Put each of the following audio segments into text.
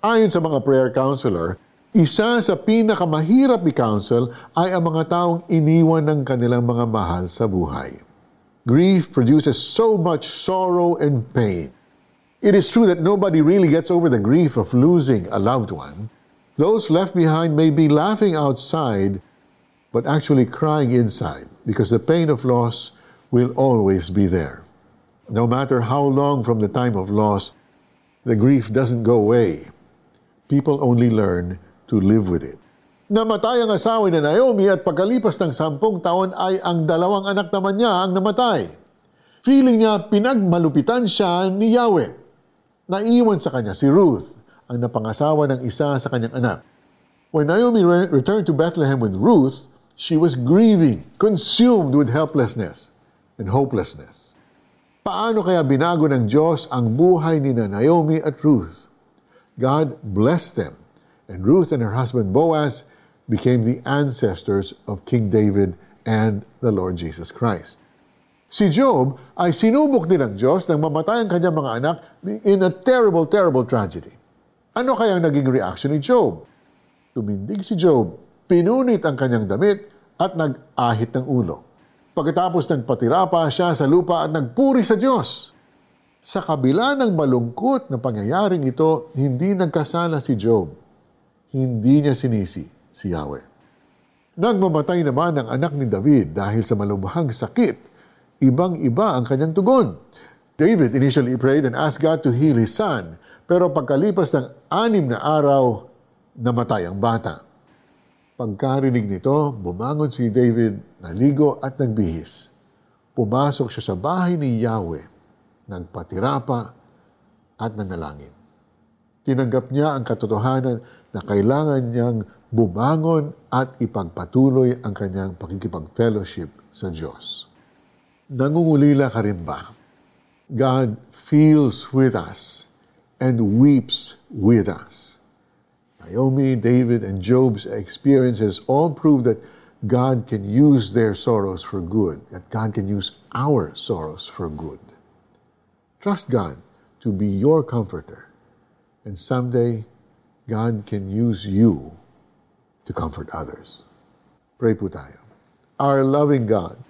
Ayon sa mga prayer counselor, isa sa pinakamahirap i-counsel ay ang mga taong iniwan ng kanilang mga mahal sa buhay. Grief produces so much sorrow and pain. It is true that nobody really gets over the grief of losing a loved one. Those left behind may be laughing outside, but actually crying inside because the pain of loss will always be there. No matter how long from the time of loss, the grief doesn't go away. People only learn to live with it. Namatay ang asawa ni Naomi at pagkalipas ng sampung taon ay ang dalawang anak naman niya ang namatay. Feeling niya pinagmalupitan siya ni Yahweh. Naiwan sa kanya si Ruth, ang napangasawa ng isa sa kanyang anak. When Naomi re- returned to Bethlehem with Ruth, she was grieving, consumed with helplessness and hopelessness. Paano kaya binago ng Diyos ang buhay ni Naomi at Ruth? God blessed them, and Ruth and her husband Boaz became the ancestors of King David and the Lord Jesus Christ. Si Job ay sinubok din ng Diyos nang mamatay ang kanyang mga anak in a terrible, terrible tragedy. Ano kaya ang naging reaction ni Job? Tumindig si Job, pinunit ang kanyang damit at nag-ahit ng ulo. Pagkatapos nagpatira pa siya sa lupa at nagpuri sa Diyos. Sa kabila ng malungkot na pangyayaring ito, hindi nagkasala si Job. Hindi niya sinisi si Yahweh. Nagmamatay naman ang anak ni David dahil sa malubhang sakit. Ibang-iba ang kanyang tugon. David initially prayed and asked God to heal his son, pero pagkalipas ng anim na araw, namatay ang bata. Pagkarinig nito, bumangon si David, naligo at nagbihis. Pumasok siya sa bahay ni Yahweh nagpatira pa at nanalangin. Tinanggap niya ang katotohanan na kailangan niyang bumangon at ipagpatuloy ang kanyang pakikipag-fellowship sa Diyos. Nangungulila ka rin ba? God feels with us and weeps with us. Naomi, David, and Job's experiences all prove that God can use their sorrows for good, that God can use our sorrows for good. Trust God to be your comforter. And someday, God can use you to comfort others. Pray po tayo. Our loving God,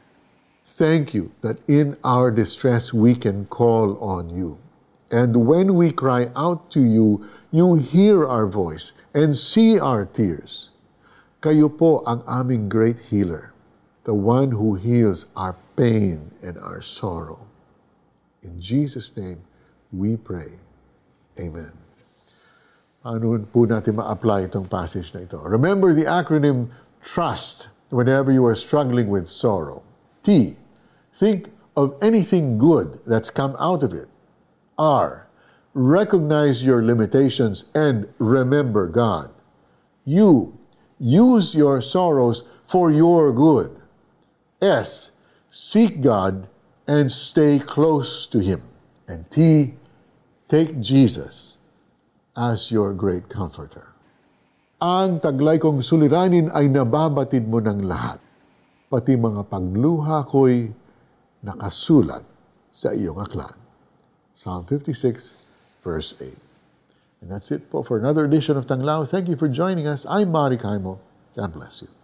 thank you that in our distress we can call on you. And when we cry out to you, you hear our voice and see our tears. Kayo po ang aming great healer, the one who heals our pain and our sorrow. In Jesus' name, we pray. Amen. Paano po natin ma-apply itong passage na ito? Remember the acronym TRUST whenever you are struggling with sorrow. T. Think of anything good that's come out of it. R. Recognize your limitations and remember God. U. Use your sorrows for your good. S. Seek God and stay close to Him. And T, take Jesus as your great comforter. Ang taglay kong suliranin ay nababatid mo ng lahat, pati mga pagluha ko'y nakasulat sa iyong aklan. Psalm 56, verse 8. And that's it po for another edition of Tanglao. Thank you for joining us. I'm Mari Kaimo. God bless you.